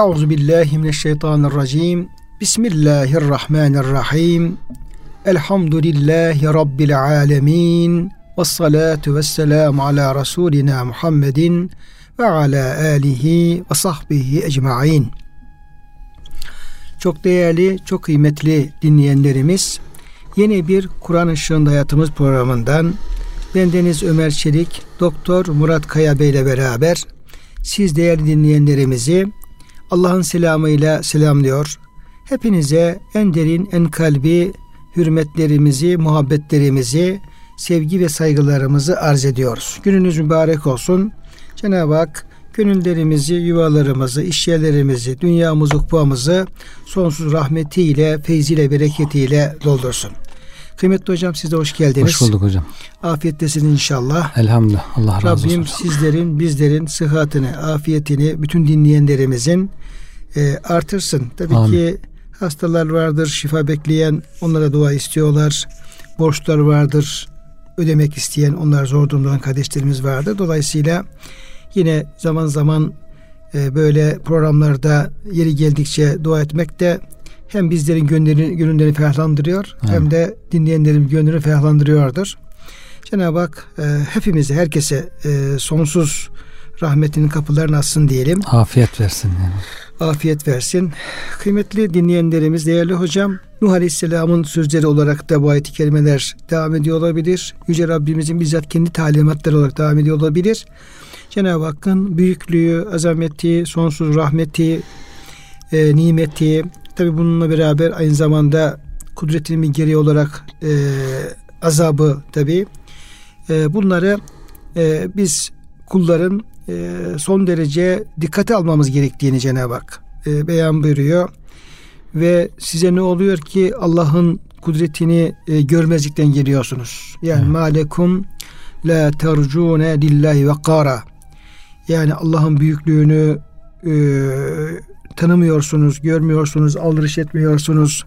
Euzu billahi mineşşeytanirracim. Bismillahirrahmanirrahim. Elhamdülillahi rabbil alamin. Ves salatu vesselamu ala rasulina Muhammedin ve ala alihi ve sahbihi ecmaîn. Çok değerli, çok kıymetli dinleyenlerimiz, yeni bir Kur'an Işığında Hayatımız programından bendeniz Ömer Çelik, Doktor Murat Kaya Bey ile beraber siz değerli dinleyenlerimizi Allah'ın selamıyla selamlıyor. Hepinize en derin, en kalbi hürmetlerimizi, muhabbetlerimizi, sevgi ve saygılarımızı arz ediyoruz. Gününüz mübarek olsun. Cenab-ı Hak gönüllerimizi, yuvalarımızı, işyerlerimizi, dünyamızı, ukbamızı sonsuz rahmetiyle, feyziyle, bereketiyle doldursun. Kıymetli hocam siz de hoş geldiniz. Hoş bulduk hocam. Afiyettesiniz inşallah. Elhamdülillah. Allah razı olsun. Rabbim sizlerin, bizlerin sıhhatini, afiyetini, bütün dinleyenlerimizin e, artırsın. Tabii Amin. ki hastalar vardır, şifa bekleyen, onlara dua istiyorlar. Borçlar vardır, ödemek isteyen, onlar zor durumda kardeşlerimiz vardır. Dolayısıyla yine zaman zaman e, böyle programlarda yeri geldikçe dua etmek de hem bizlerin gönüllerini, gönüllerini ferahlandırıyor evet. hem de dinleyenlerin gönlünü ferahlandırıyordur. Cenab-ı Hak e, hepimize, herkese e, sonsuz rahmetinin kapılarını açsın diyelim. Afiyet versin. Yani. Afiyet versin. Kıymetli dinleyenlerimiz, değerli hocam, Nuh Aleyhisselam'ın sözleri olarak da bu ayet-i kerimeler devam ediyor olabilir. Yüce Rabbimizin bizzat kendi talimatları olarak devam ediyor olabilir. Cenab-ı Hakk'ın büyüklüğü, azameti, sonsuz rahmeti, e, nimeti, tabi bununla beraber aynı zamanda kudretinin bir gereği olarak e, azabı tabi. E, bunları e, biz kulların son derece dikkate almamız gerektiğini Cenab-ı Hak e, beyan buyuruyor. Ve size ne oluyor ki Allah'ın kudretini e, görmezlikten geliyorsunuz. Yani evet. malekum la tercune lillahi ve kara. Yani Allah'ın büyüklüğünü e, tanımıyorsunuz, görmüyorsunuz, aldırış etmiyorsunuz.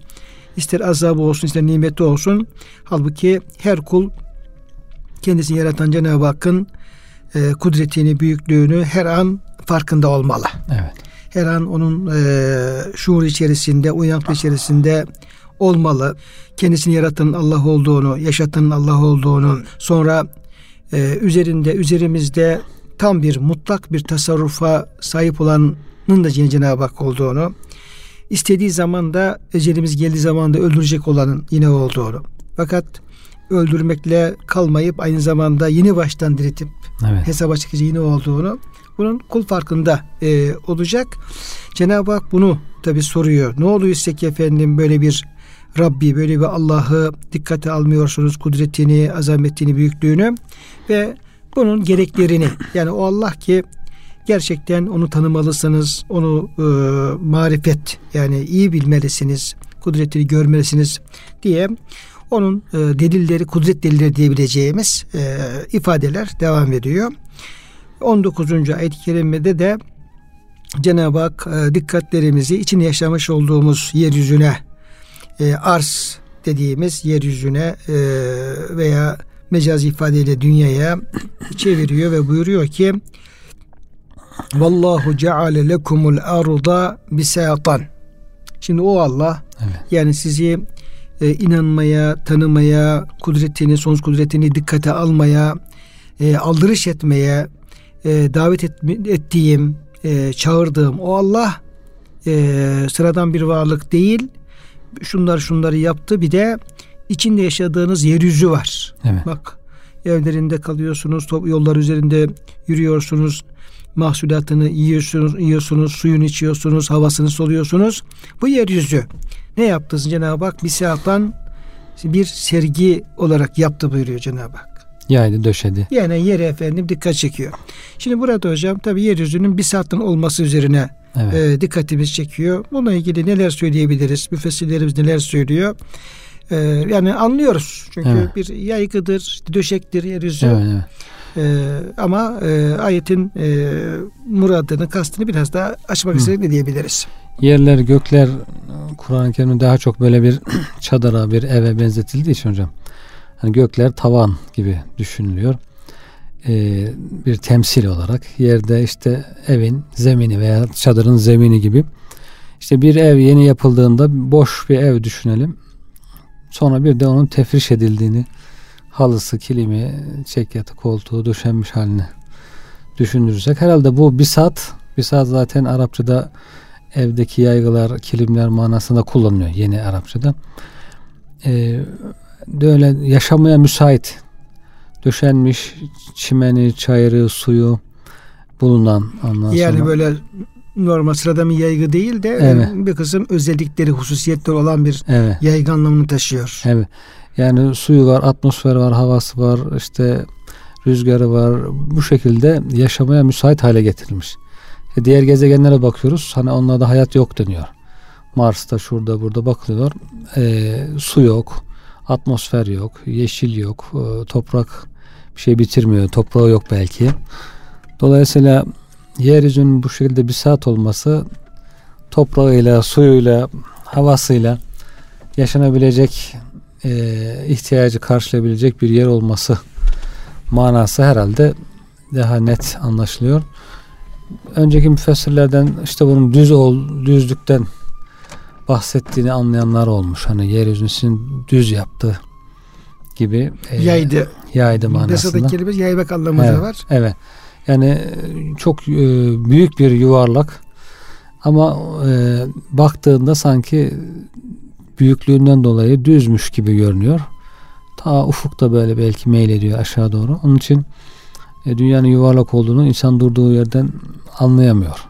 İster azabı olsun, ister nimeti olsun. Halbuki her kul kendisini yaratan Cenab-ı Hakk'ın e, kudretini, büyüklüğünü her an farkında olmalı. Evet. Her an onun e, şuur içerisinde, uyanıklık içerisinde olmalı. Kendisini yaratan Allah olduğunu, yaşatan Allah olduğunu, sonra e, üzerinde, üzerimizde tam bir mutlak bir tasarrufa sahip olanın da Cenab-ı Hak olduğunu, istediği zaman da ecelimiz geldiği zaman da öldürecek olanın yine olduğunu. Fakat öldürmekle kalmayıp aynı zamanda yeni baştan diriltip evet. hesaba çekici yine olduğunu bunun kul farkında e, olacak. Cenab-ı Hak bunu tabi soruyor. Ne oluyor ki efendim böyle bir Rabbi böyle bir Allah'ı dikkate almıyorsunuz kudretini, azametini, büyüklüğünü ve bunun gereklerini yani o Allah ki gerçekten onu tanımalısınız, onu e, marifet yani iyi bilmelisiniz, kudretini görmelisiniz diye onun e, delilleri, kudret delilleri diyebileceğimiz e, ifadeler devam ediyor. 19. ayet-i kerimede de Cenab-ı Hak e, dikkatlerimizi içinde yaşamış olduğumuz yeryüzüne e, arz dediğimiz yeryüzüne e, veya mecazi ifadeyle dünyaya çeviriyor ve buyuruyor ki Vallahu ceale lekumul arda bisatan. Şimdi o Allah evet. yani sizi e, inanmaya, tanımaya, kudretini, sonsuz kudretini dikkate almaya, e, aldırış etmeye e, davet et, ettiğim, e, çağırdığım o Allah e, sıradan bir varlık değil. Şunlar şunları yaptı. Bir de içinde yaşadığınız yeryüzü var. Evet. Bak evlerinde kalıyorsunuz, yollar üzerinde yürüyorsunuz, mahsulatını yiyorsunuz, yiyorsunuz, suyunu içiyorsunuz, havasını soluyorsunuz. Bu yeryüzü ne yaptı Cenab-ı Hak? Bir saattan bir sergi olarak yaptı buyuruyor Cenab-ı Hak. Yaydı döşedi. Yani yere efendim dikkat çekiyor. Şimdi burada hocam tabi yeryüzünün bir saatten olması üzerine evet. e, dikkatimiz çekiyor. Bununla ilgili neler söyleyebiliriz? Müfessirlerimiz neler söylüyor? E, yani anlıyoruz. Çünkü evet. bir yaygıdır, döşektir yeryüzü. Evet, evet. Ee, ama e, ayetin e, muradını, kastını biraz daha açmak istedik ne diyebiliriz? Yerler, gökler Kur'an-ı Kerim'de daha çok böyle bir çadıra, bir eve benzetildiği için hocam. Hani gökler tavan gibi düşünülüyor. e, bir temsil olarak yerde işte evin zemini veya çadırın zemini gibi işte bir ev yeni yapıldığında boş bir ev düşünelim. Sonra bir de onun tefriş edildiğini halısı, kilimi, çekyatı, koltuğu döşenmiş halini düşünürsek herhalde bu bir saat zaten Arapçada evdeki yaygılar, kilimler manasında kullanılıyor yeni Arapçada. Ee, böyle yaşamaya müsait döşenmiş çimeni, çayırı, suyu bulunan ondan yani sonra. böyle normal sıradan bir yaygı değil de evet. bir kısım özellikleri, hususiyetleri olan bir evet. yaygı anlamını taşıyor. Evet. Yani suyu var, atmosfer var, havası var, işte rüzgarı var. Bu şekilde yaşamaya müsait hale getirilmiş. E diğer gezegenlere bakıyoruz. Hani onlarda hayat yok deniyor. Mars'ta şurada burada bakılıyor. E, su yok, atmosfer yok, yeşil yok, e, toprak bir şey bitirmiyor. Toprağı yok belki. Dolayısıyla yeryüzünün bu şekilde bir saat olması toprağıyla, suyuyla, havasıyla yaşanabilecek e, ihtiyacı karşılayabilecek bir yer olması manası herhalde daha net anlaşılıyor. Önceki müfessirlerden işte bunun düz ol, düzlükten bahsettiğini anlayanlar olmuş. Hani yeryüzünün düz yaptı gibi e, yaydı. Yaydı manasında. Desa'daki kelime yaymak anlamı evet, var. Evet. Yani e, çok e, büyük bir yuvarlak ama e, baktığında sanki büyüklüğünden dolayı düzmüş gibi görünüyor. Ta ufukta böyle belki meylediyor aşağı doğru. Onun için e, dünyanın yuvarlak olduğunu insan durduğu yerden anlayamıyor.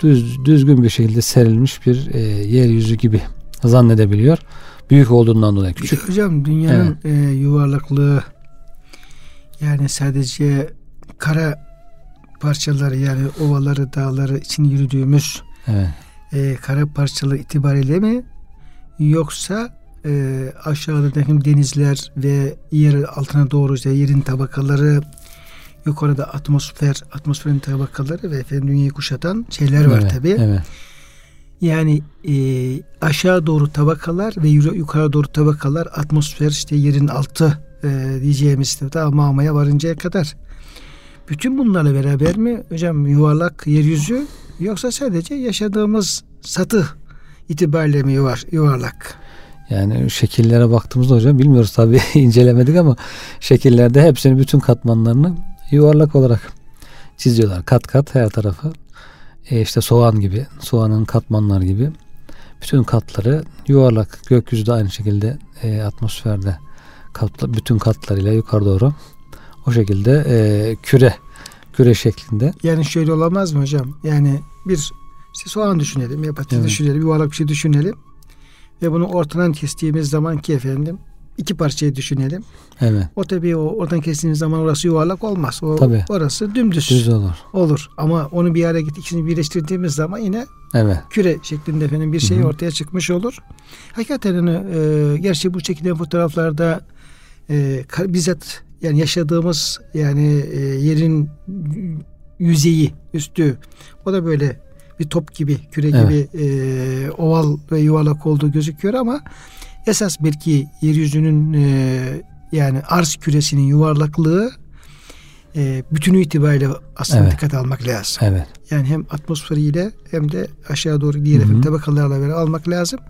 Düz, düzgün bir şekilde serilmiş bir e, yeryüzü gibi zannedebiliyor. Büyük olduğundan dolayı küçük. Hocam dünyanın evet. e, yuvarlaklığı yani sadece kara parçaları yani ovaları, dağları için yürüdüğümüz evet. e, kara parçaları itibariyle mi yoksa e, aşağıdaki denizler ve yer altına doğru işte yerin tabakaları yukarıda atmosfer, atmosferin tabakaları ve efendim dünyayı kuşatan şeyler var evet, tabi. Evet. Yani e, aşağı doğru tabakalar ve yukarı doğru tabakalar atmosfer işte yerin altı e, diyeceğimiz daha mamaya varıncaya kadar. Bütün bunlarla beraber mi hocam yuvarlak yeryüzü yoksa sadece yaşadığımız satı itibariyle mi yuvar, yuvarlak? Yani şekillere baktığımızda hocam bilmiyoruz tabii incelemedik ama şekillerde hepsini bütün katmanlarını yuvarlak olarak çiziyorlar. Kat kat her tarafı. E işte soğan gibi, soğanın katmanlar gibi bütün katları yuvarlak. Gökyüzü de aynı şekilde e, atmosferde katla, bütün katlarıyla yukarı doğru o şekilde e, küre küre şeklinde. Yani şöyle olamaz mı hocam? Yani bir işte soğan düşünelim ya patates evet. düşünelim, yuvarlak bir şey düşünelim. Ve bunu ortadan kestiğimiz zaman ki efendim iki parçayı düşünelim. Evet. O tabii o oradan kestiğimiz zaman orası yuvarlak olmaz. O tabii. orası dümdüz. Düz olur. Olur. Ama onu bir araya getirip ikisini birleştirdiğimiz zaman yine evet. küre şeklinde efendim bir şey Hı-hı. ortaya çıkmış olur. Hakikaten e, gerçi bu çekilen fotoğraflarda e, bizzat yani yaşadığımız yani e, yerin yüzeyi üstü o da böyle bir top gibi küre evet. gibi e, oval ve yuvarlak olduğu gözüküyor ama esas belki yeryüzünün e, yani arz küresinin yuvarlaklığı e, bütünü itibariyle aslında evet. dikkat almak lazım. Evet. Yani hem atmosferiyle hem de aşağı doğru diğer Hı-hı. tabakalarla beraber almak lazım.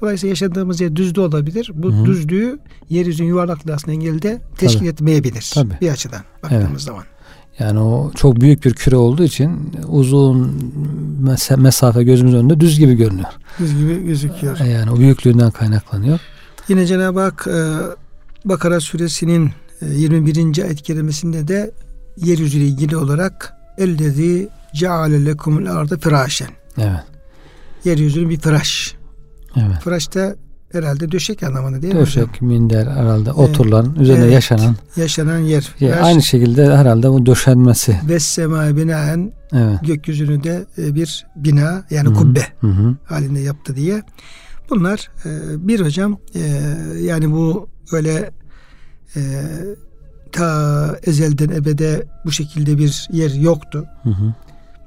Dolayısıyla yaşadığımız yer düzde olabilir. Bu Hı-hı. düzlüğü yeryüzünün yuvarlaklığı aslında engelde teşkil Tabii. etmeyebilir. Tabii. Bir açıdan baktığımız evet. zaman. Yani o çok büyük bir küre olduğu için uzun mesafe gözümüz önünde düz gibi görünüyor. Düz gibi gözüküyor. E, yani o büyüklüğünden kaynaklanıyor. Yine Cenab-ı Hak e, Bakara suresinin 21. E, ayet kerimesinde de yeryüzüyle ilgili olarak ellezî ceale lekumul arda firâşen. Evet. Yeryüzünün bir fıraş. Evet. Fıraş da herhalde döşek anlamında değil döşek, mi? Döşek, minder herhalde oturulan, üzerine evet, yaşanan. Yaşanan yer. Ya, aynı şekilde herhalde bu döşenmesi. Ve sema binaen evet. gökyüzünü de e, bir bina yani Hı-hı. kubbe Hı-hı. halinde yaptı diye. Bunlar e, bir hocam e, yani bu öyle ta ezelden ebede bu şekilde bir yer yoktu. Hı hı.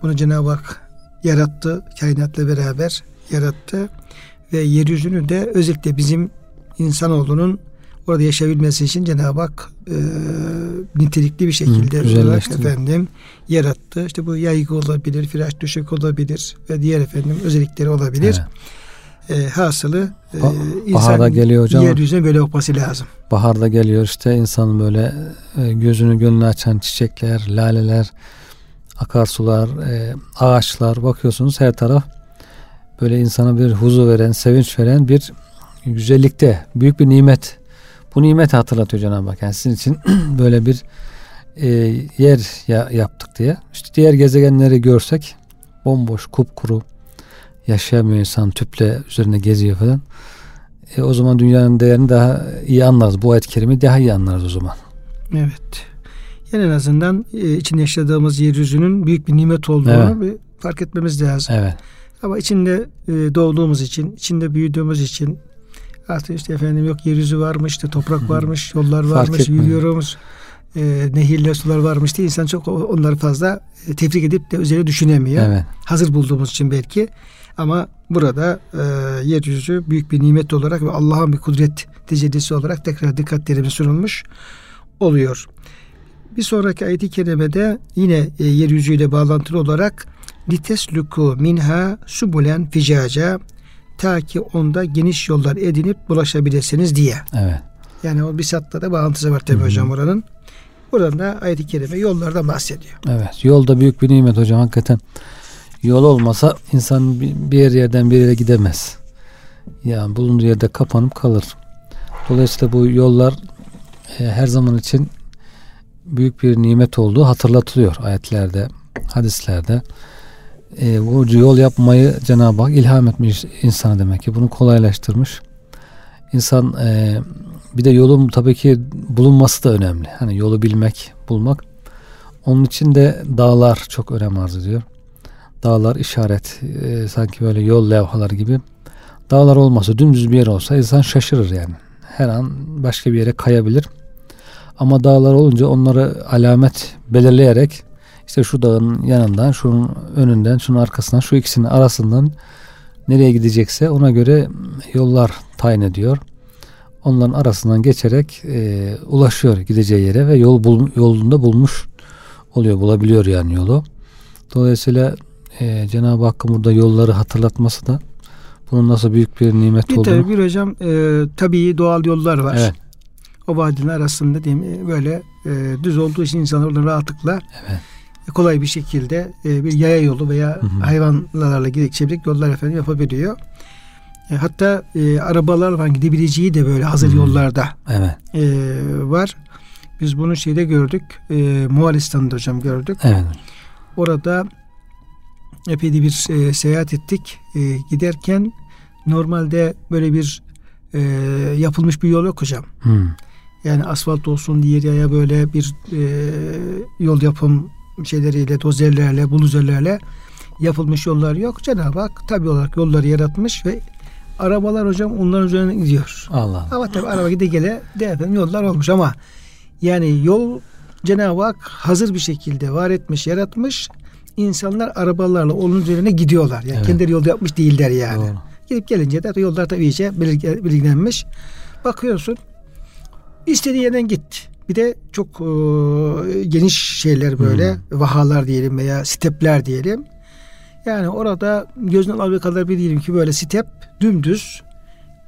Bunu Cenab-ı Hak yarattı, kainatla beraber yarattı ve yeryüzünü de özellikle bizim insanoğlunun orada yaşayabilmesi için Cenab-ı Hak e, nitelikli bir şekilde Hı, olarak efendim yarattı. İşte bu yaygı olabilir, firaş döşek olabilir ve diğer efendim özellikleri olabilir. Evet. E, hasılı e, insan geliyor hocam. yeryüzüne böyle olması lazım. Baharda geliyor işte insanın böyle e, gözünü gönlünü açan çiçekler, laleler, akarsular, e, ağaçlar bakıyorsunuz her taraf böyle insana bir huzur veren, sevinç veren bir güzellikte büyük bir nimet. Bu nimeti hatırlatıyor Cenab-ı Hak. Yani sizin için böyle bir e, yer ya, yaptık diye. İşte diğer gezegenleri görsek bomboş, kupkuru, yaşayamıyor insan tüple üzerine geziyor falan. E, o zaman dünyanın değerini daha iyi anlarız. Bu ayet kerimi daha iyi anlarız o zaman. Evet. Yani en azından e, içinde yaşadığımız yeryüzünün büyük bir nimet olduğunu evet. bir fark etmemiz lazım. Evet. Ama içinde e, doğduğumuz için, içinde büyüdüğümüz için artık işte efendim yok yeryüzü varmış, işte toprak varmış, yollar varmış, yürüyoruz. E, nehirler, sular varmış diye insan çok onları fazla e, tebrik edip de üzerine düşünemiyor. Evet. Hazır bulduğumuz için belki. Ama burada e, yeryüzü büyük bir nimet olarak ve Allah'ın bir kudret tecellisi olarak tekrar dikkatlerimiz sunulmuş oluyor. Bir sonraki ayet-i kerimede yine e, yeryüzüyle bağlantılı olarak litesluku minha subulen ficaca ta ki onda geniş yollar edinip bulaşabilirsiniz diye. Evet. Yani o bir satta da bağlantısı var tabi hocam oranın. Buradan da ayet-i kerime yollardan bahsediyor. Evet. Yol da büyük bir nimet hocam hakikaten. Yol olmasa insan bir yerden bir yere gidemez. Yani bulunduğu yerde kapanıp kalır. Dolayısıyla bu yollar e, her zaman için büyük bir nimet olduğu hatırlatılıyor ayetlerde, hadislerde. E, bu yol yapmayı Cenab-ı Hak ilham etmiş insana demek ki. Bunu kolaylaştırmış. İnsan e, bir de yolun tabii ki bulunması da önemli. Hani yolu bilmek, bulmak. Onun için de dağlar çok önem arz ediyor. Dağlar işaret, e, sanki böyle yol levhaları gibi. Dağlar olmasa dümdüz bir yer olsa insan şaşırır yani. Her an başka bir yere kayabilir. Ama dağlar olunca onları alamet belirleyerek işte şu dağın yanından, şunun önünden, şunun arkasından, şu ikisinin arasından nereye gidecekse ona göre yollar tayin ediyor. Onların arasından geçerek e, ulaşıyor gideceği yere ve yol bul, yolunda bulmuş oluyor, bulabiliyor yani yolu. Dolayısıyla e, Cenab-ı Hakk'ın burada yolları hatırlatması da bunun nasıl büyük bir nimet bir olduğunu. Bir hocam e, tabii doğal yollar var. Evet. O vadinin arasında değil mi böyle e, düz olduğu için insanlar rahatlıkla evet. Kolay bir şekilde e, bir yaya yolu veya hı hı. hayvanlarla geçebilecek yollar efendim yapabiliyor. E, hatta e, arabalar var gidebileceği de böyle hazır hı. yollarda evet. e, var. Biz bunu şeyde gördük. E, Moğolistan'da hocam gördük. Evet. Orada epey bir e, seyahat ettik. E, giderken normalde böyle bir e, yapılmış bir yol yok hocam. Hmm. Yani asfalt olsun diğer yaya böyle bir e, yol yapım şeyleriyle, dozerlerle, buluzerlerle yapılmış yollar yok. Cenab-ı Hak tabi olarak yolları yaratmış ve arabalar hocam onların üzerine gidiyor. Allah. Ama tabi araba gide gele de efendim yollar olmuş ama yani yol Cenab-ı Hak hazır bir şekilde var etmiş, yaratmış insanlar arabalarla onun üzerine gidiyorlar. Yani evet. kendileri yolda yapmış değiller yani. Doğru. Gidip gelince de yollar tabii iyice bilgilenmiş. Bakıyorsun istediği yerden git. Bir de çok e, geniş şeyler böyle hmm. vahalar diyelim veya stepler diyelim. Yani orada gözünden alabildiği kadar bir diyelim ki böyle step dümdüz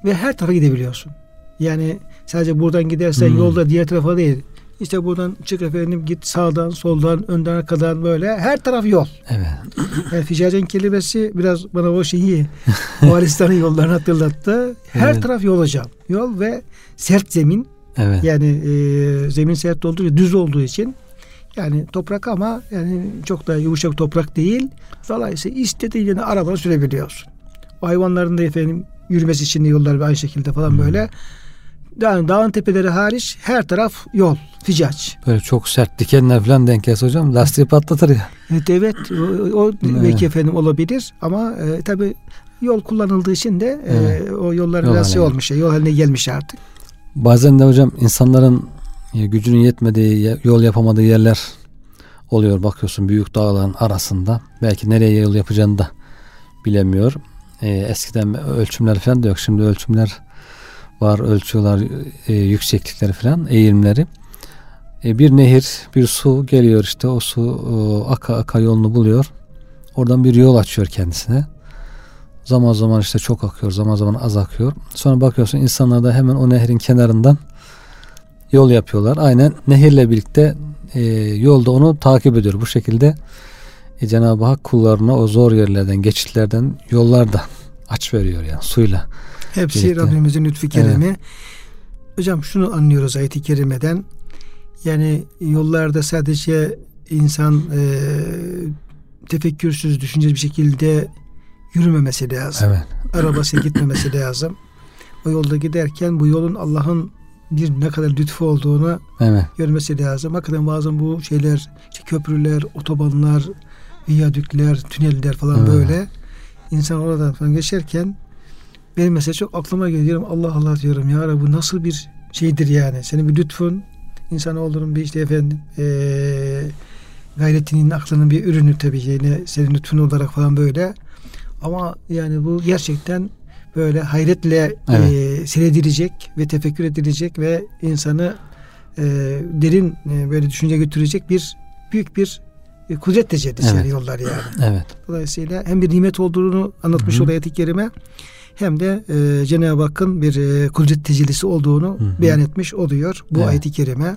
ve her tarafa gidebiliyorsun. Yani sadece buradan gidersen hmm. yolda diğer tarafa değil. İşte buradan çık efendim git sağdan soldan önden arkadan böyle her taraf yol. Evet. Yani ficacen kelimesi biraz bana o şeyi Moğolistan'ın yollarını hatırlattı. Her evet. taraf yol hocam. Yol ve sert zemin. Evet. Yani e, zemin sert olduğu düz olduğu için yani toprak ama yani çok da yumuşak toprak değil. Dolayısıyla istediğin yerine araba sürebiliyorsun. O hayvanların da efendim yürümesi için de yollar aynı şekilde falan hmm. böyle yani dağın tepeleri hariç her taraf yol, ficaç. Böyle çok sert dikenler falan denk gelse hocam lastiği patlatır ya. Evet evet o, o belki efendim olabilir ama e, tabi yol kullanıldığı için de e, evet. o yollar yol biraz şey olmuş, yol haline gelmiş artık. Bazen de hocam insanların e, gücünün yetmediği, yol yapamadığı yerler oluyor. Bakıyorsun büyük dağların arasında. Belki nereye yol yapacağını da bilemiyor. E, eskiden ölçümler falan da yok. Şimdi ölçümler var ölçüyorlar e, yükseklikleri falan eğimleri. E, bir nehir bir su geliyor işte o su e, aka aka yolunu buluyor. Oradan bir yol açıyor kendisine. Zaman zaman işte çok akıyor zaman zaman az akıyor. Sonra bakıyorsun insanlar da hemen o nehrin kenarından yol yapıyorlar. Aynen nehirle birlikte e, yolda onu takip ediyor. Bu şekilde e, Cenab-ı Hak kullarına o zor yerlerden, geçitlerden yollar da aç veriyor yani suyla. Hepsi birlikte. Rabbimizin lütfu keremi. Evet. Hocam şunu anlıyoruz ayet-i kerimeden. Yani yollarda sadece insan e, tefekkürsüz, düşünceli bir şekilde yürümemesi lazım. Evet. Arabası gitmemesi lazım. O yolda giderken bu yolun Allah'ın bir ne kadar lütfu olduğunu evet. görmesi lazım. Hakikaten bazen bu şeyler, işte köprüler, otobanlar, viyadükler, tüneller falan evet. böyle insan oradan falan geçerken benim mesela çok aklıma geliyor. Allah Allah diyorum ya Rabbi bu nasıl bir şeydir yani. Senin bir lütfun insanoğlunun bir işte efendim ee, gayretinin aklının bir ürünü tabii yine senin lütfun olarak falan böyle. Ama yani bu gerçekten böyle hayretle evet. e, seyredilecek ve tefekkür edilecek ve insanı e, derin e, böyle düşünce götürecek bir büyük bir e, kudret tecellisi evet. yollar yani. Evet. Dolayısıyla hem bir nimet olduğunu anlatmış oluyor ayet-i kerime hem de e, Cenab-ı Hakk'ın bir e, kudret tecellisi olduğunu Hı-hı. beyan etmiş oluyor bu evet. ayet-i kerime.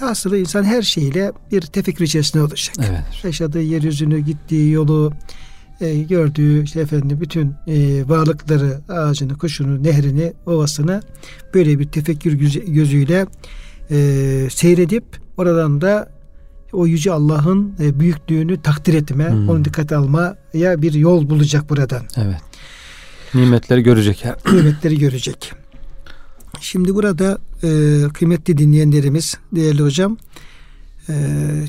Aslında insan her şeyle bir tefekkür içerisinde olacak. Evet. Yaşadığı yeryüzünü, gittiği yolu, e, gördüğü işte efendim bütün e, varlıkları, ağacını, kuşunu, nehrini, ovasını böyle bir tefekkür gözüyle e, seyredip oradan da o yüce Allah'ın e, büyüklüğünü takdir etme, hmm. onu dikkate almaya bir yol bulacak buradan. Evet. Nimetleri görecek. Nimetleri görecek. Şimdi burada e, kıymetli dinleyenlerimiz, değerli hocam, e,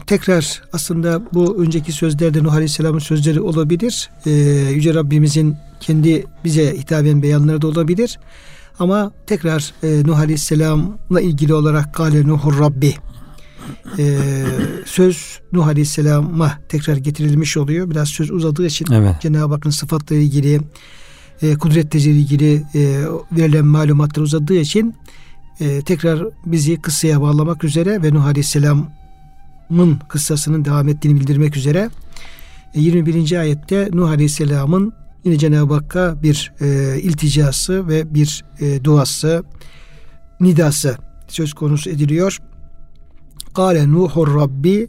tekrar aslında bu önceki sözlerde Nuh Aleyhisselam'ın sözleri olabilir. E, Yüce Rabbimizin kendi bize hitaben beyanları da olabilir. Ama tekrar e, Nuh Aleyhisselam'la ilgili olarak Kale Nuhur Rabbi e, söz Nuh Aleyhisselam'a tekrar getirilmiş oluyor. Biraz söz uzadığı için evet. Cenab-ı Hakk'ın sıfatları ilgili e, kudretleriyle ilgili e, verilen malumatlar uzadığı için e, tekrar bizi kıssaya bağlamak üzere ve Nuh Aleyhisselam'ın kıssasının devam ettiğini bildirmek üzere e, 21. ayette Nuh Aleyhisselam'ın yine Cenab-ı Hakk'a bir e, ilticası ve bir e, duası, nidası söz konusu ediliyor. Kale Nuhur Rabbi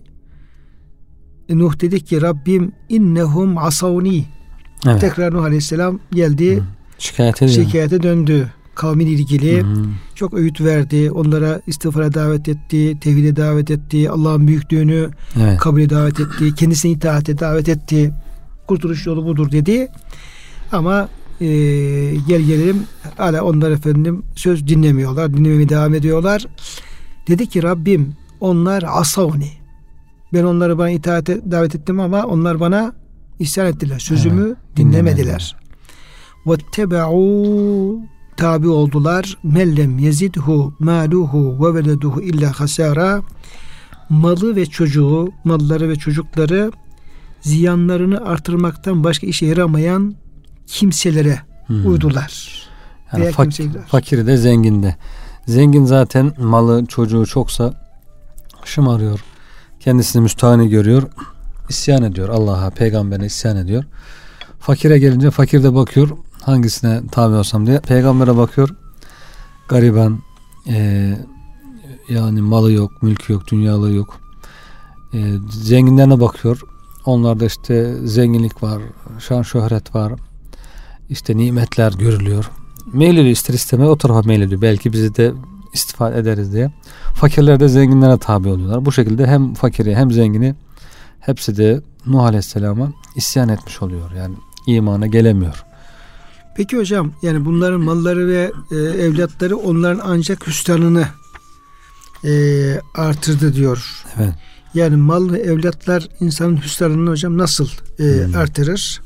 Nuh dedi ki Rabbim innehum asavni evet. tekrar Nuh Aleyhisselam geldi Hı. şikayete, şikayete döndü kavmin ilgili Hı. çok öğüt verdi onlara istiğfara davet etti tevhide davet etti Allah'ın büyüklüğünü evet. kabule davet etti kendisine itaate davet etti kurtuluş yolu budur dedi ama e, gel gelelim hala onlar efendim söz dinlemiyorlar dinlemeye devam ediyorlar dedi ki Rabbim onlar asavni. Ben onları bana itaate davet ettim ama onlar bana isyan ettiler. Sözümü evet, dinlemediler. Vettebe'u tabi oldular. Mellem yezidhu maluhu ve veleduhu illa hasara. Malı ve çocuğu, malları ve çocukları ziyanlarını artırmaktan başka işe yaramayan kimselere hmm. uydular. Yani fak- fakiri de zengin de. Zengin zaten malı çocuğu çoksa şımarıyor. Kendisini müstahane görüyor. isyan ediyor Allah'a, peygamberine isyan ediyor. Fakire gelince fakir de bakıyor hangisine tabi olsam diye. Peygambere bakıyor. Gariban e, yani malı yok, mülkü yok, dünyalığı yok. E, zenginlerine bakıyor. Onlarda işte zenginlik var, şan şöhret var. İşte nimetler görülüyor. Meylediyor ister istemez o tarafa meylediyor. Belki bizi de istifade ederiz diye. Fakirler de zenginlere tabi oluyorlar. Bu şekilde hem fakiri hem zengini hepsi de Nuh Aleyhisselam'a isyan etmiş oluyor. Yani imana gelemiyor. Peki hocam yani bunların malları ve e, evlatları onların ancak hüsranını e, artırdı diyor. Evet. Yani mal ve evlatlar insanın hüsranını hocam nasıl e, hmm. artırır?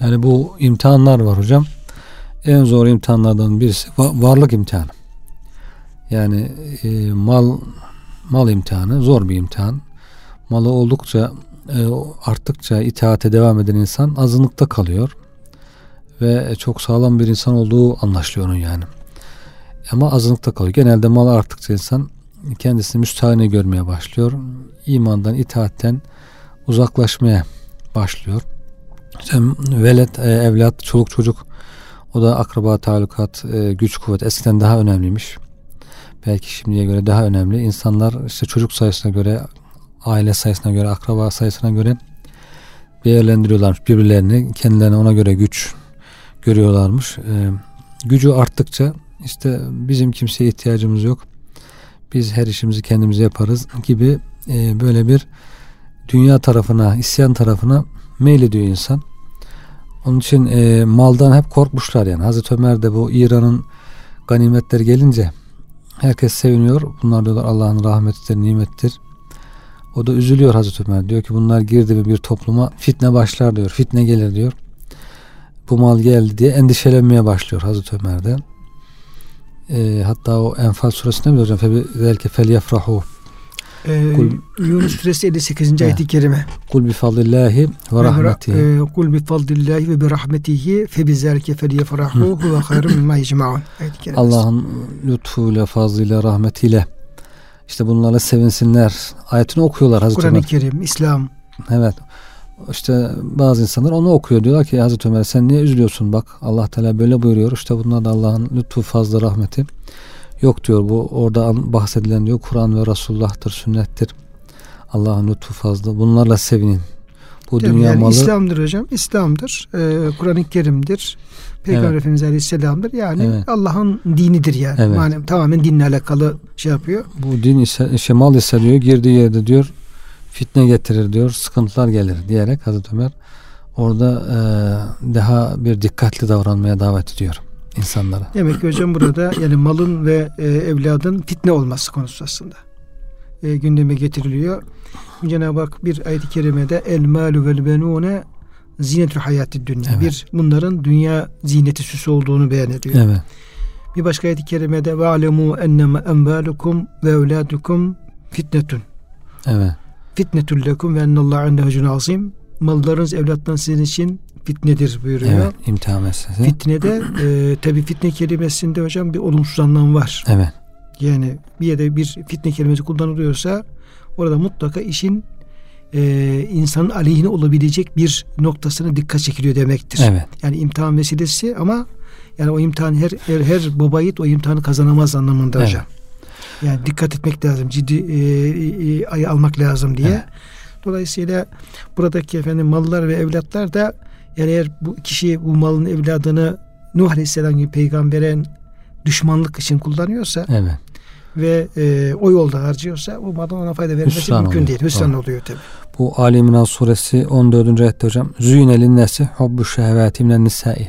Yani bu imtihanlar var hocam. En zor imtihanlardan birisi varlık imtihanı. Yani e, mal mal imtihanı zor bir imtihan. Malı oldukça e, arttıkça itaate devam eden insan azınlıkta kalıyor ve çok sağlam bir insan olduğu anlaşılıyor onun yani. ama azınlıkta kalıyor. Genelde mal arttıkça insan kendisini müstahane görmeye başlıyor. İmandan, itaatten uzaklaşmaya başlıyor. İşte velet, e, evlat, çoluk çocuk o da akraba talukat, e, güç kuvvet eskiden daha önemliymiş. Belki şimdiye göre daha önemli. İnsanlar işte çocuk sayısına göre, aile sayısına göre, akraba sayısına göre değerlendiriyorlarmış birbirlerini. Kendilerine ona göre güç görüyorlarmış. E, gücü arttıkça işte bizim kimseye ihtiyacımız yok. Biz her işimizi kendimiz yaparız gibi e, böyle bir dünya tarafına, isyan tarafına meylediyor insan. Onun için e, maldan hep korkmuşlar yani. Hazreti Ömer de bu İran'ın ganimetleri gelince herkes seviniyor. Bunlar diyorlar Allah'ın rahmetidir, nimettir. O da üzülüyor Hazreti Ömer. Diyor ki bunlar girdi mi bir topluma fitne başlar diyor. Fitne gelir diyor. Bu mal geldi diye endişelenmeye başlıyor Hazreti Ömer'de. E, hatta o Enfal suresinde mi hocam? Belki fel yefrahu ee, Yunus suresi 58. ayet-i kerime. Kul bi fadlillahi ve rahmetihi. E, Kul bi fadlillahi ve bi rahmetihi fe bi zerke felyefrahu huve hayrun mimma yecmaun. Allah'ın lütfuyla, fazlıyla, rahmetiyle işte bunlarla sevinsinler. Ayetini okuyorlar Hazreti Kur'an-ı Kerim, İslam. Evet. İşte bazı insanlar onu okuyor. Diyorlar ki Hazreti Ömer sen niye üzülüyorsun? Bak Allah Teala böyle buyuruyor. İşte bunlar da Allah'ın lütfu, fazla, rahmeti. Yok diyor bu orada bahsedilen diyor Kur'an ve Resulullah'tır, sünnettir. Allah'ın lütfu fazla. Bunlarla sevinin. Bu Tabii dünya yani malı İslam'dır hocam. İslam'dır. Ee, Kur'an-ı Kerim'dir. Peygamber evet. Efendimiz Aleyhisselam'dır. Yani evet. Allah'ın dinidir yani. Evet. yani. Tamamen dinle alakalı şey yapıyor. Bu din ise şey, mal ise diyor girdiği yerde diyor fitne getirir diyor. Sıkıntılar gelir diyerek Hazreti Ömer orada e, daha bir dikkatli davranmaya davet ediyor insanlara. Demek ki hocam burada yani malın ve e, evladın fitne olması konusu aslında. E, gündeme getiriliyor. Cenab-ı Hak bir ayet-i kerimede el malu vel benune zinetül hayati dünya. Evet. Bir bunların dünya zineti süsü olduğunu beyan ediyor. Evet. Bir başka ayet-i kerimede ve alemu enneme envalukum ve evladukum fitnetun. Evet. Fitnetun lekum ve ennallahu indehu azim. Mallarınız, evlatlarınız sizin için fitnedir buyuruyor. Evet, imtihan meselesi. Fitnede e, tabi fitne kelimesinde hocam bir olumsuz anlam var. Evet. Yani bir yerde bir fitne kelimesi kullanılıyorsa orada mutlaka işin e, insanın aleyhine olabilecek bir noktasına dikkat çekiliyor demektir. Evet. Yani imtihan meselesi ama yani o imtihan her her, her baba yiğit o imtihanı kazanamaz anlamında evet. hocam. Yani dikkat etmek lazım, ciddi e, e, almak lazım diye. Evet. Dolayısıyla buradaki efendim mallar ve evlatlar da yani eğer bu kişi bu malın evladını Nuh Aleyhisselam gibi peygamberin düşmanlık için kullanıyorsa evet. ve e, o yolda harcıyorsa o malın ona fayda vermesi Hüsran mümkün oluyor. değil. Hüsran oluyor tabi. Bu Ali İmran suresi 14. ayette hocam Züyne linnesi hubbu şehvati minen nisai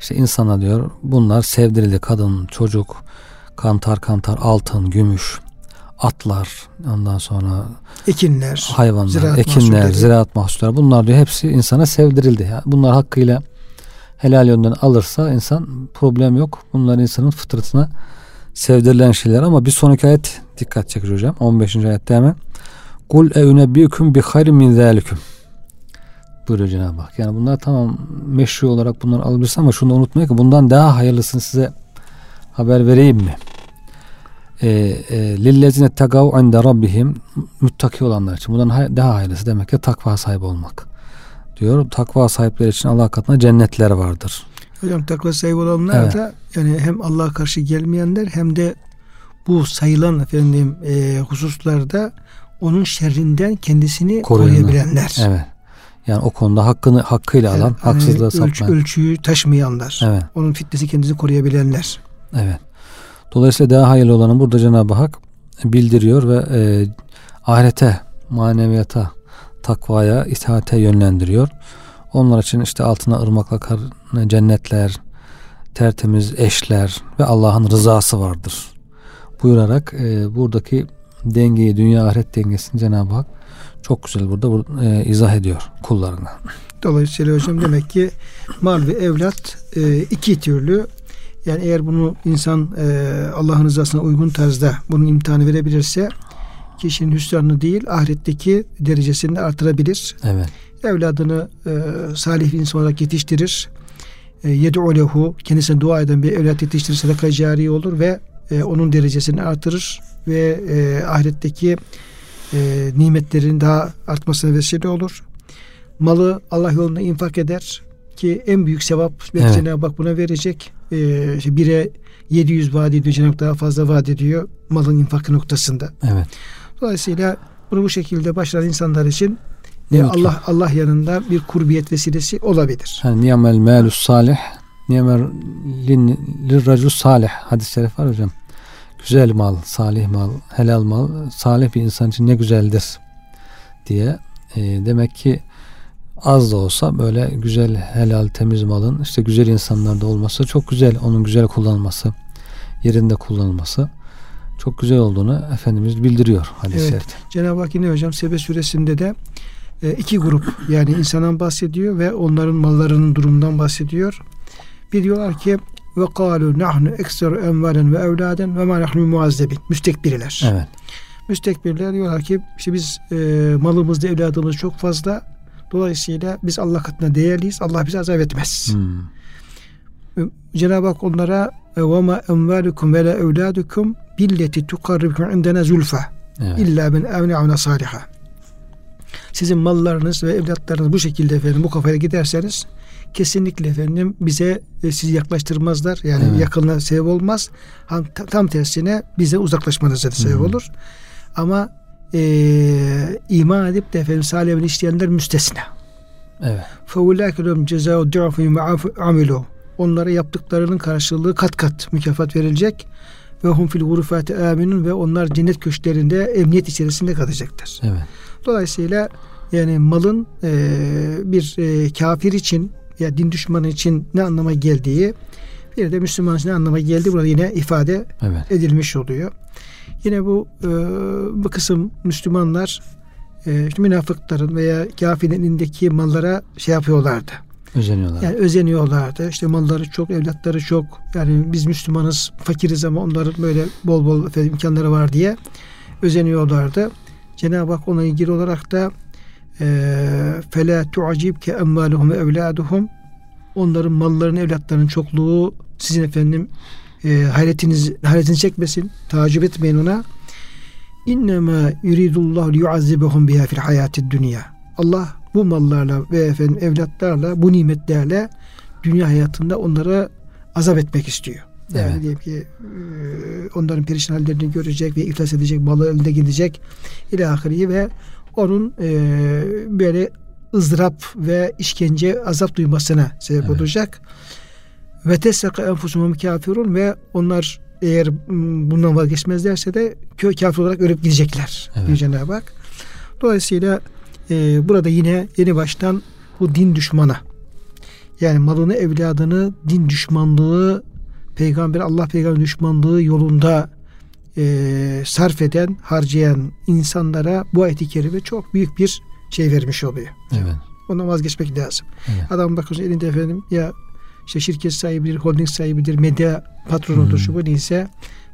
işte insana diyor bunlar sevdirildi kadın, çocuk, kantar kantar, altın, gümüş, atlar, ondan sonra ekinler, hayvanlar, ziraat ekinler, mahsulleri. ziraat mahsulleri bunlar diyor hepsi insana sevdirildi. Yani bunlar hakkıyla helal yönden alırsa insan problem yok. Bunlar insanın fıtratına sevdirilen şeyler ama bir sonraki ayet dikkat çekiyor hocam. 15. ayette hemen Kul eunebbiüküm bi hayrin min zâliküm buyuruyor Cenab-ı Hak. Yani bunlar tamam meşru olarak bunları alabilirsin ama şunu unutmayın ki bundan daha hayırlısını size haber vereyim mi? E, e, lillezine tegav inde rabbihim müttaki olanlar için. Bundan daha hayırlısı demek ki takva sahibi olmak. Diyor takva sahipleri için Allah katında cennetler vardır. Hocam takva sahibi olanlar evet. da yani hem Allah'a karşı gelmeyenler hem de bu sayılan efendim e, hususlarda onun şerrinden kendisini Koruyanlar. koruyabilenler. Evet. Yani o konuda hakkını hakkıyla alan, yani, haksızlığa hani ölç, Ölçüyü taşmayanlar. Evet. Onun fitnesi kendisini koruyabilenler. Evet. Dolayısıyla daha hayırlı olanı burada Cenab-ı Hak bildiriyor ve e, ahirete, maneviyata, takvaya, itaate yönlendiriyor. Onlar için işte altına ırmaklar, cennetler, tertemiz eşler ve Allah'ın rızası vardır. Buyurarak e, buradaki dengeyi, dünya ahiret dengesini Cenab-ı Hak çok güzel burada e, izah ediyor kullarına. Dolayısıyla hocam demek ki mal ve evlat e, iki türlü yani eğer bunu insan e, Allah'ın rızasına uygun tarzda bunun imtihanı verebilirse kişinin hüsranını değil ahiretteki derecesini de artırabilir. Evet. Evladını e, salih bir insan olarak yetiştirir. E, yed'u lehu kendisine dua eden bir evlat yetiştirir sadaka cari olur ve e, onun derecesini artırır ve e, ahiretteki e, nimetlerin daha artmasına vesile olur. Malı Allah yolunda infak eder ki en büyük sevap evet. Cenab-ı Hak buna verecek. E, işte bire 700 vaat ediyor Cenab-ı Hak daha fazla vaat ediyor malın infakı noktasında. Evet. Dolayısıyla bunu bu şekilde başlayan insanlar için e, Allah Allah yanında bir kurbiyet vesilesi olabilir. Yani niyamel melus salih niyamel lirracul salih hadis-i şerif var hocam. Güzel mal, salih mal, helal mal, salih bir insan için ne güzeldir diye. E, demek ki az da olsa böyle güzel, helal, temiz malın işte güzel insanlarda olması çok güzel. Onun güzel kullanılması, yerinde kullanılması çok güzel olduğunu Efendimiz bildiriyor hadislerde. Evet. Cenab-ı Hak yine hocam Sebe suresinde de e, iki grup yani insandan bahsediyor ve onların mallarının durumundan bahsediyor. Bir diyorlar ki ve kalu nahnu ekseru envalen ve evladen ve ma nahnu muazzebin. Müstekbirler. Evet. Müstekbirler diyorlar ki işte biz e, malımızda evladımız çok fazla. Dolayısıyla biz Allah katında değerliyiz. Allah bizi azap etmez. Hmm. Cenab-ı Hak onlara ve ma envalukum ve la evladukum billeti tukarribukum indena zulfa. İlla ben evne saliha. Sizin mallarınız ve evlatlarınız bu şekilde efendim bu kafaya giderseniz kesinlikle efendim bize e, sizi yaklaştırmazlar. Yani evet. yakınlığa sebep olmaz. Tam, tam tersine bize uzaklaşmanıza sebep olur. Ama e, iman edip de efendim salih işleyenler müstesna. Evet. فَاُولَٰئِكَ لَهُمْ جَزَاءُ دُعَفُ عَمِلُوا Onlara yaptıklarının karşılığı kat kat mükafat verilecek. Ve hum fil gurufati aminun ve onlar cennet köşklerinde emniyet içerisinde kalacaklar. Evet. Dolayısıyla yani malın e, bir e, kafir için ya din düşmanı için ne anlama geldiği bir de Müslüman için ne anlama geldi burada yine ifade evet. edilmiş oluyor. Yine bu e, bu kısım Müslümanlar e, işte münafıkların veya kafirin elindeki mallara şey yapıyorlardı. Özeniyorlardı. Yani özeniyorlardı. İşte malları çok, evlatları çok. Yani biz Müslümanız, fakiriz ama onların böyle bol bol efendim, imkanları var diye özeniyorlardı. Cenab-ı Hak ona ilgili olarak da e, fele tuacib ke emmaluhum ve evladuhum onların mallarının evlatlarının çokluğu sizin efendim e, hayretiniz hayretini çekmesin. Tacip etmeyin ona. İnnemâ yuridullahu liyuazzibahum biha fil hayatid dünya. Allah bu mallarla ve efendim evlatlarla bu nimetlerle dünya hayatında onlara azap etmek istiyor. Yani evet. diyelim ki e, onların perişan hallerini görecek ve iflas edecek, malı elinde gidecek ilahiri ve onun e, böyle ızdırap ve işkence azap duymasına sebep evet. olacak. Ve tesaka enfusumum kafirun ve onlar eğer bundan vazgeçmezlerse de kafir olarak ölüp gidecekler. Evet. Cenab-ı Hak. Dolayısıyla e, burada yine yeni baştan bu din düşmana yani malını evladını din düşmanlığı peygamber Allah peygamber düşmanlığı yolunda e, sarf eden, harcayan insanlara bu ayet-i kerime çok büyük bir şey vermiş oluyor. Evet. Ondan vazgeçmek lazım. Evet. Adam bakıyorsun elinde efendim ya işte şirket sahibidir, holding sahibidir, medya patronudur, hmm. şu bu neyse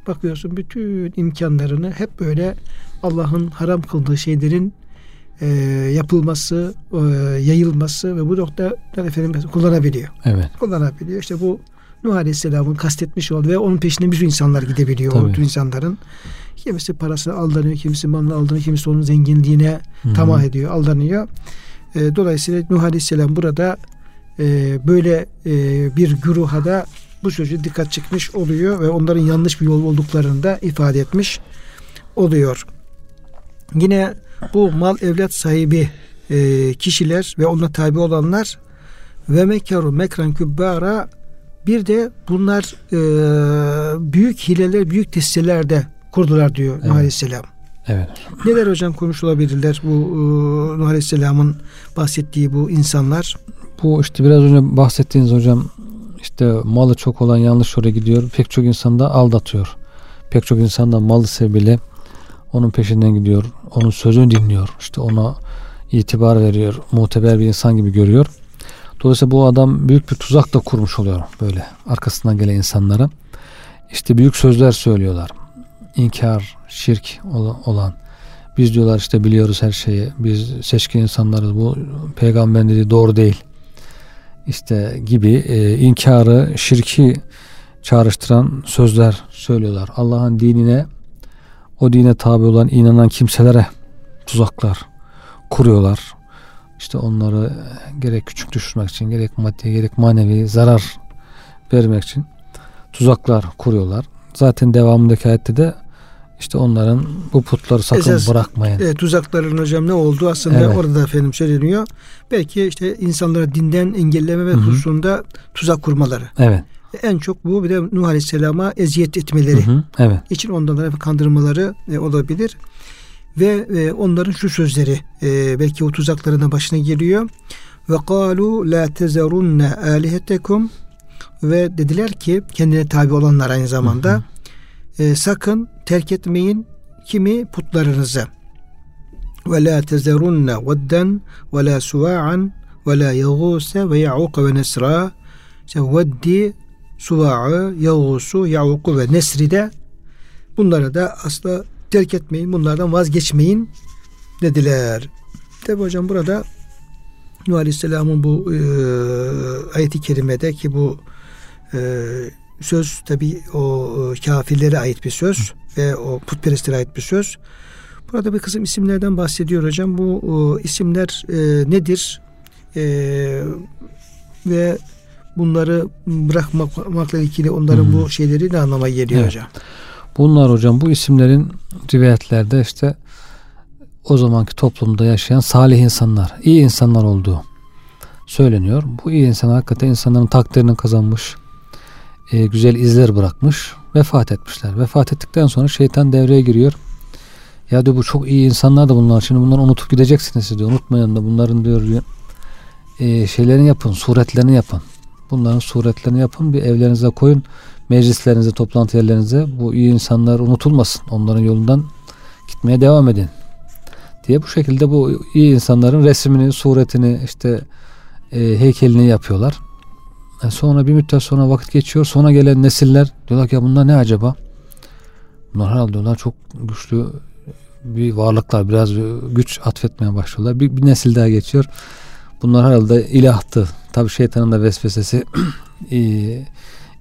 bakıyorsun bütün imkanlarını hep böyle Allah'ın haram kıldığı şeylerin e, yapılması, e, yayılması ve bu noktada efendim kullanabiliyor. Evet. Kullanabiliyor. İşte bu Nuh Aleyhisselam'ın kastetmiş oldu ve onun peşinde bir insanlar gidebiliyor. Tabii. O insanların. Kimisi parasını aldanıyor, kimisi malını aldanıyor, kimisi onun zenginliğine Hı-hı. tamah ediyor, aldanıyor. E, dolayısıyla Nuh Aleyhisselam burada böyle e, bir güruha da bu sözü dikkat çıkmış oluyor ve onların yanlış bir yol olduklarını da ifade etmiş oluyor. Yine bu mal evlat sahibi e, kişiler ve ona tabi olanlar ve mekaru mekran kübbara bir de bunlar e, büyük hileler, büyük testeler de kurdular diyor evet. Nuh Aleyhisselam. Evet. Neler hocam konuşulabilirler bu e, Nuh Aleyhisselam'ın bahsettiği bu insanlar? Bu işte biraz önce bahsettiğiniz hocam işte malı çok olan yanlış yere gidiyor. Pek çok insan da aldatıyor. Pek çok insan da malı sebebiyle onun peşinden gidiyor. Onun sözünü dinliyor. İşte ona itibar veriyor. Muteber bir insan gibi görüyor. Dolayısıyla bu adam büyük bir tuzak da kurmuş oluyor böyle arkasından gelen insanlara. İşte büyük sözler söylüyorlar. İnkar, şirk olan. Biz diyorlar işte biliyoruz her şeyi. Biz seçkin insanlarız. Bu peygamber dediği doğru değil. İşte gibi e, inkarı, şirki çağrıştıran sözler söylüyorlar. Allah'ın dinine o dine tabi olan inanan kimselere tuzaklar kuruyorlar. İşte onları gerek küçük düşürmek için gerek maddi gerek manevi zarar vermek için tuzaklar kuruyorlar. Zaten devamındaki ayette de işte onların bu putları sakın Esas, bırakmayın. E, tuzakların hocam ne oldu aslında evet. orada efendim söyleniyor. Belki işte insanları dinden engelleme ve hususunda tuzak kurmaları. Evet. En çok bu bir de Nuh Aleyhisselam'a eziyet etmeleri hı hı, evet. için ondan kandırmaları e, olabilir. Ve e, onların şu sözleri e, belki o tuzaklarına başına geliyor. Ve kalu la tezerunne alihetekum ve dediler ki kendine tabi olanlar aynı zamanda hı hı e, sakın terk etmeyin kimi putlarınızı. Ve la tezerunne vedden ve la suva'an ve la yağuse ve ya'uq ve nesra. İşte veddi, suva'ı, yağusu, ya'uku ve nesri de bunları da asla terk etmeyin, bunlardan vazgeçmeyin dediler. Tabi hocam burada Nuh Aleyhisselam'ın bu e, ayeti kerimede ki bu e, söz tabi o e, kafirlere ait bir söz. Ve o putperestlere ait bir söz. Burada bir kısım isimlerden bahsediyor hocam. Bu o, isimler e, nedir? E, ve bunları bırakmakla ilgili onların hmm. bu şeyleri ne anlama geliyor evet. hocam? Bunlar hocam bu isimlerin rivayetlerde işte o zamanki toplumda yaşayan salih insanlar, iyi insanlar olduğu söyleniyor. Bu iyi insan hakikaten insanların takdirini kazanmış, e, güzel izler bırakmış. Vefat etmişler. Vefat ettikten sonra şeytan devreye giriyor. Ya diyor bu çok iyi insanlar da bunlar. Şimdi bunları unutup gideceksiniz diyor. Unutmayın da bunların diyor, diyor e, şeylerini yapın, suretlerini yapın. Bunların suretlerini yapın. Bir evlerinize koyun. Meclislerinize, toplantı yerlerinize bu iyi insanlar unutulmasın. Onların yolundan gitmeye devam edin. Diye bu şekilde bu iyi insanların resmini, suretini, işte e, heykelini yapıyorlar. Yani sonra bir müddet sonra vakit geçiyor. Sonra gelen nesiller diyorlar ki ya bunlar ne acaba? Bunlar herhalde diyorlar çok güçlü bir varlıklar. Biraz güç atfetmeye başlıyorlar. Bir, bir nesil daha geçiyor. Bunlar herhalde ilahtı. Tabi şeytanın da vesvesesi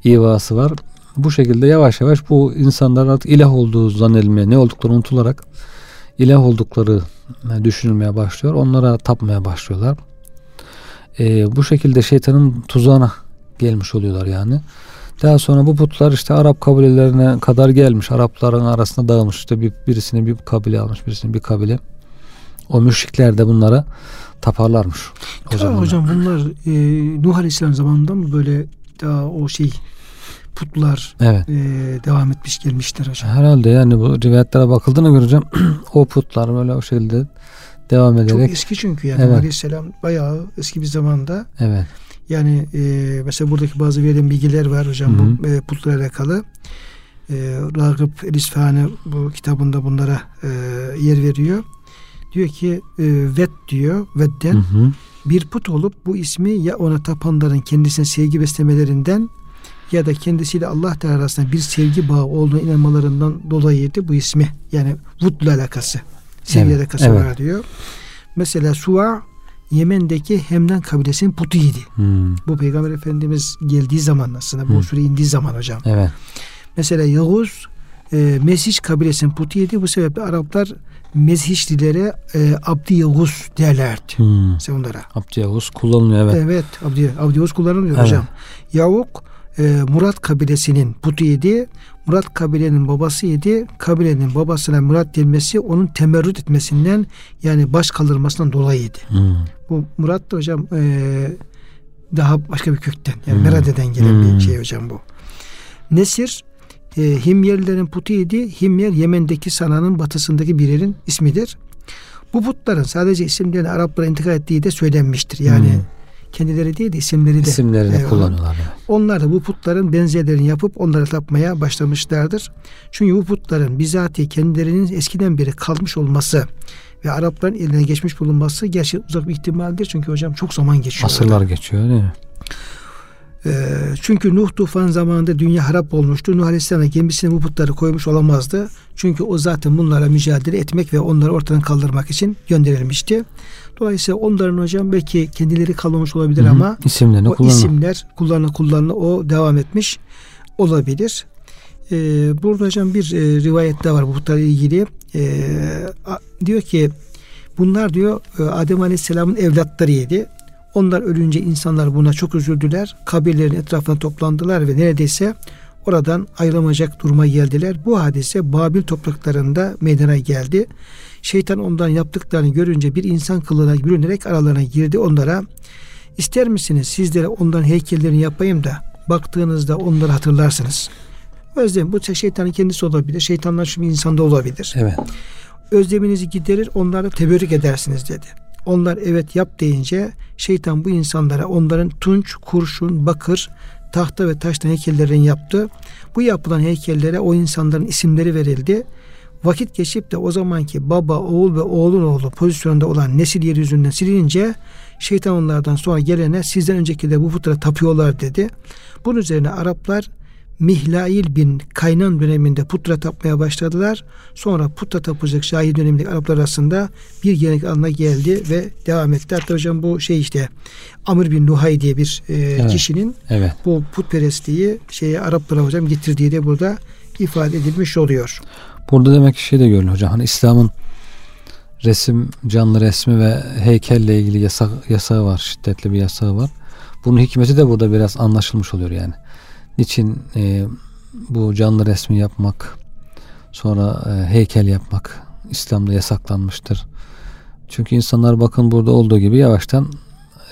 ivası var. Bu şekilde yavaş yavaş bu insanlar artık ilah olduğu zannedilmeye, ne oldukları unutularak ilah oldukları düşünülmeye başlıyor. Onlara tapmaya başlıyorlar. Ee, bu şekilde şeytanın tuzağına gelmiş oluyorlar yani. Daha sonra bu putlar işte Arap kabilelerine kadar gelmiş. Arapların arasında dağılmış. İşte bir, birisini bir kabile almış, birisini bir kabile. O müşrikler de bunlara taparlarmış. O zaman hocam bunlar e, Nuh Aleyhisselam zamanında mı böyle daha o şey putlar evet. e, devam etmiş gelmişler hocam. Herhalde yani bu rivayetlere bakıldığına göreceğim o putlar böyle o şekilde devam ederek. Çok eski çünkü yani evet. Aleyhisselam bayağı eski bir zamanda. Evet. Yani e, mesela buradaki bazı verilen bilgiler var hocam Hı-hı. bu e, putla alakalı. E, Ragıp El bu kitabında bunlara e, yer veriyor. Diyor ki e, vet diyor vedden Hı-hı. bir put olup bu ismi ya ona tapanların kendisine sevgi beslemelerinden ya da kendisiyle Allah Teala arasında bir sevgi bağı olduğuna inanmalarından dolayıydı bu ismi. Yani vutla alakası. Sevgi evet, alakası evet. var diyor. Mesela Suva Yemen'deki Hemdan kabilesinin putuydu. Hmm. Bu Peygamber Efendimiz geldiği zaman aslında bu hmm. sure indiği zaman hocam. Evet. Mesela Yavuz e, Mesiş kabilesinin putuydu. Bu sebeple Araplar Mezhiçlilere e, Abdi Yavuz derlerdi. Hmm. Mesela onlara. Abdi Yavuz kullanılıyor evet. Evet Abdi, Abdi Yavuz kullanılıyor evet. hocam. Yavuk Murat kabilesinin putuydu. Murat kabilenin babasıydı. Kabilenin babasına Murat denmesi onun temerrüt etmesinden yani baş kaldırmasından dolayıydı. Hmm. Bu Murat da hocam e, daha başka bir kökten yani hmm. Merade'den gelen hmm. bir şey hocam bu. Nesir e, Himyerlilerin putuydu. Himyer Yemen'deki Sana'nın batısındaki bir yerin ismidir. Bu putların sadece isimlerini Araplara intikal ettiği de söylenmiştir. Yani hmm kendileri değil de isimleri de isimlerini e, kullanıyorlar. Yani. Onlar da bu putların benzerlerini yapıp onlara tapmaya başlamışlardır. Çünkü bu putların bizatihi kendilerinin eskiden beri kalmış olması ve Arapların eline geçmiş bulunması gerçi uzak bir ihtimaldir. Çünkü hocam çok zaman geçiyor. Asırlar orada. geçiyor değil mi? Ee, çünkü Nuh tufan zamanında dünya harap olmuştu. Nuh Aleyhisselam gemisine bu putları koymuş olamazdı. Çünkü o zaten bunlara mücadele etmek ve onları ortadan kaldırmak için gönderilmişti. Dolayısıyla onların hocam belki kendileri kalmamış olabilir Hı-hı. ama isimlerini o kullanma. isimler kullanı kullanı o devam etmiş. olabilir. E, burada hocam bir e, rivayet daha var bu ilgili. E, a, diyor ki bunlar diyor e, Adem Aleyhisselam'ın evlatlarıydı. Onlar ölünce insanlar buna çok üzüldüler. Kabirlerin etrafına toplandılar ve neredeyse oradan ayrılamayacak duruma geldiler. Bu hadise Babil topraklarında meydana geldi. Şeytan ondan yaptıklarını görünce bir insan kılığına bürünerek aralarına girdi. Onlara ister misiniz sizlere ondan heykellerini yapayım da baktığınızda onları hatırlarsınız. Özlem bu şeytanın kendisi olabilir. Şeytanlar şu insanda olabilir. Evet. Özleminizi giderir onları teberrük edersiniz dedi. Onlar evet yap deyince şeytan bu insanlara onların tunç, kurşun, bakır, tahta ve taştan heykellerini yaptı. Bu yapılan heykellere o insanların isimleri verildi. Vakit geçip de o zamanki baba, oğul ve oğlun oğlu pozisyonda olan nesil yeryüzünden silince şeytan onlardan sonra gelene sizden önceki de bu putlara tapıyorlar dedi. Bunun üzerine Araplar Mihlail bin Kaynan döneminde putra tapmaya başladılar. Sonra putra tapacak şahit dönemindeki Araplar arasında bir gelenek alına geldi ve devam etti. Hatta hocam bu şey işte Amr bin Nuhay diye bir e, evet. kişinin evet. bu putperestliği şeye Araplara hocam getirdiği de burada ifade edilmiş oluyor. Burada demek ki şey de görünüyor hocam. Hani İslam'ın resim, canlı resmi ve heykelle ilgili yasak, yasağı var. Şiddetli bir yasağı var. Bunun hikmeti de burada biraz anlaşılmış oluyor yani. Niçin e, bu canlı resmi yapmak, sonra e, heykel yapmak İslam'da yasaklanmıştır. Çünkü insanlar bakın burada olduğu gibi yavaştan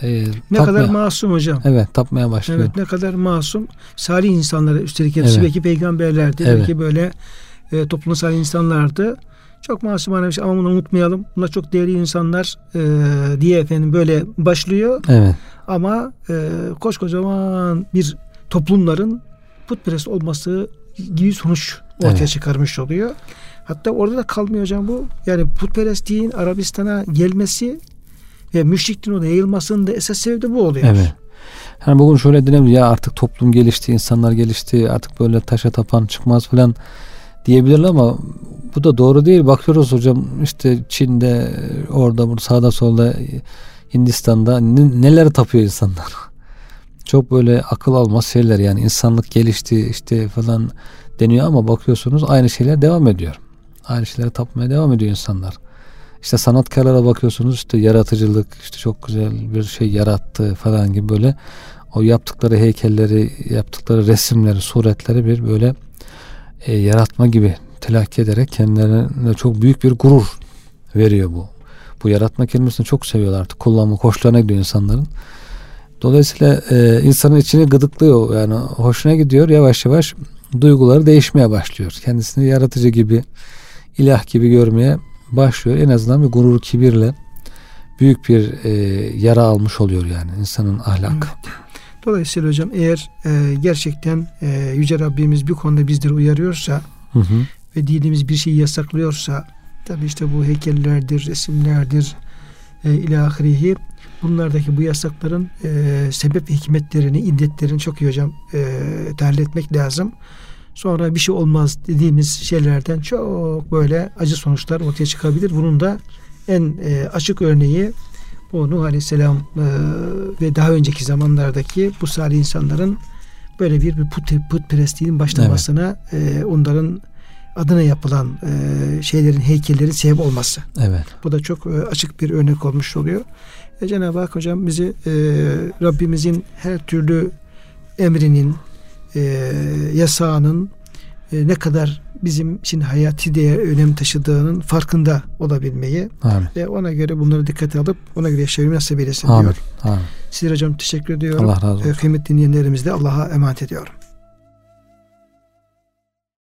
e, ne tapmaya, kadar masum hocam. Evet tapmaya başlıyor. Evet ne kadar masum. Salih insanlara üstelik hepsi evet. belki peygamberlerdi. Evet. Belki böyle e, toplumsal insanlardı. Çok masumane bir şey ama bunu unutmayalım. Bunlar çok değerli insanlar e, diye efendim böyle başlıyor. Evet. Ama e, koskocaman bir toplumların putperest olması gibi sonuç ortaya evet. çıkarmış oluyor. Hatta orada da kalmıyor hocam bu. Yani putperestliğin Arabistan'a gelmesi ve müşrikliğin orada yayılmasının da esas sebebi de bu oluyor. Evet. Yani bugün şöyle denebilir ya artık toplum gelişti, insanlar gelişti, artık böyle taşa tapan çıkmaz falan diyebilirler ama bu da doğru değil. Bakıyoruz hocam işte Çin'de, orada, burada, sağda solda, Hindistan'da neler tapıyor insanlar çok böyle akıl almaz şeyler yani insanlık gelişti işte falan deniyor ama bakıyorsunuz aynı şeyler devam ediyor. Aynı şeylere tapmaya devam ediyor insanlar. İşte sanatkarlara bakıyorsunuz işte yaratıcılık işte çok güzel bir şey yarattı falan gibi böyle o yaptıkları heykelleri yaptıkları resimleri suretleri bir böyle e, yaratma gibi telakki ederek kendilerine çok büyük bir gurur veriyor bu. Bu yaratma kelimesini çok seviyorlar artık kullanma hoşlarına gidiyor insanların. Dolayısıyla e, insanın içini gıdıklıyor yani hoşuna gidiyor yavaş yavaş duyguları değişmeye başlıyor. Kendisini yaratıcı gibi ilah gibi görmeye başlıyor. En azından bir gurur kibirle büyük bir e, yara almış oluyor yani insanın ahlak. Evet. Dolayısıyla hocam eğer e, gerçekten e, Yüce Rabbimiz bir konuda bizleri uyarıyorsa hı hı. ve dinimiz bir şeyi yasaklıyorsa tabi işte bu heykellerdir, resimlerdir e, ilahirihi bunlardaki bu yasakların e, sebep hikmetlerini, illetlerini çok iyi hocam e, tahlil etmek lazım. Sonra bir şey olmaz dediğimiz şeylerden çok böyle acı sonuçlar ortaya çıkabilir. Bunun da en e, açık örneği bu Nuh Aleyhisselam e, ve daha önceki zamanlardaki bu salih insanların böyle bir, bir put, putperestliğin başlamasına evet. e, onların adına yapılan e, şeylerin heykellerin sebep olması. Evet. Bu da çok e, açık bir örnek olmuş oluyor. E, Cenab-ı Hak hocam bizi e, Rabbimizin her türlü emrinin, e, yasağının e, ne kadar bizim için hayati değer önem taşıdığının farkında olabilmeyi Amin. ve ona göre bunları dikkate alıp ona göre yaşamayı nasip eylesin Amin. diyor. Amin. Sizlere hocam teşekkür ediyorum. Allah razı olsun. Kıymetli dinleyenlerimizi de Allah'a emanet ediyorum.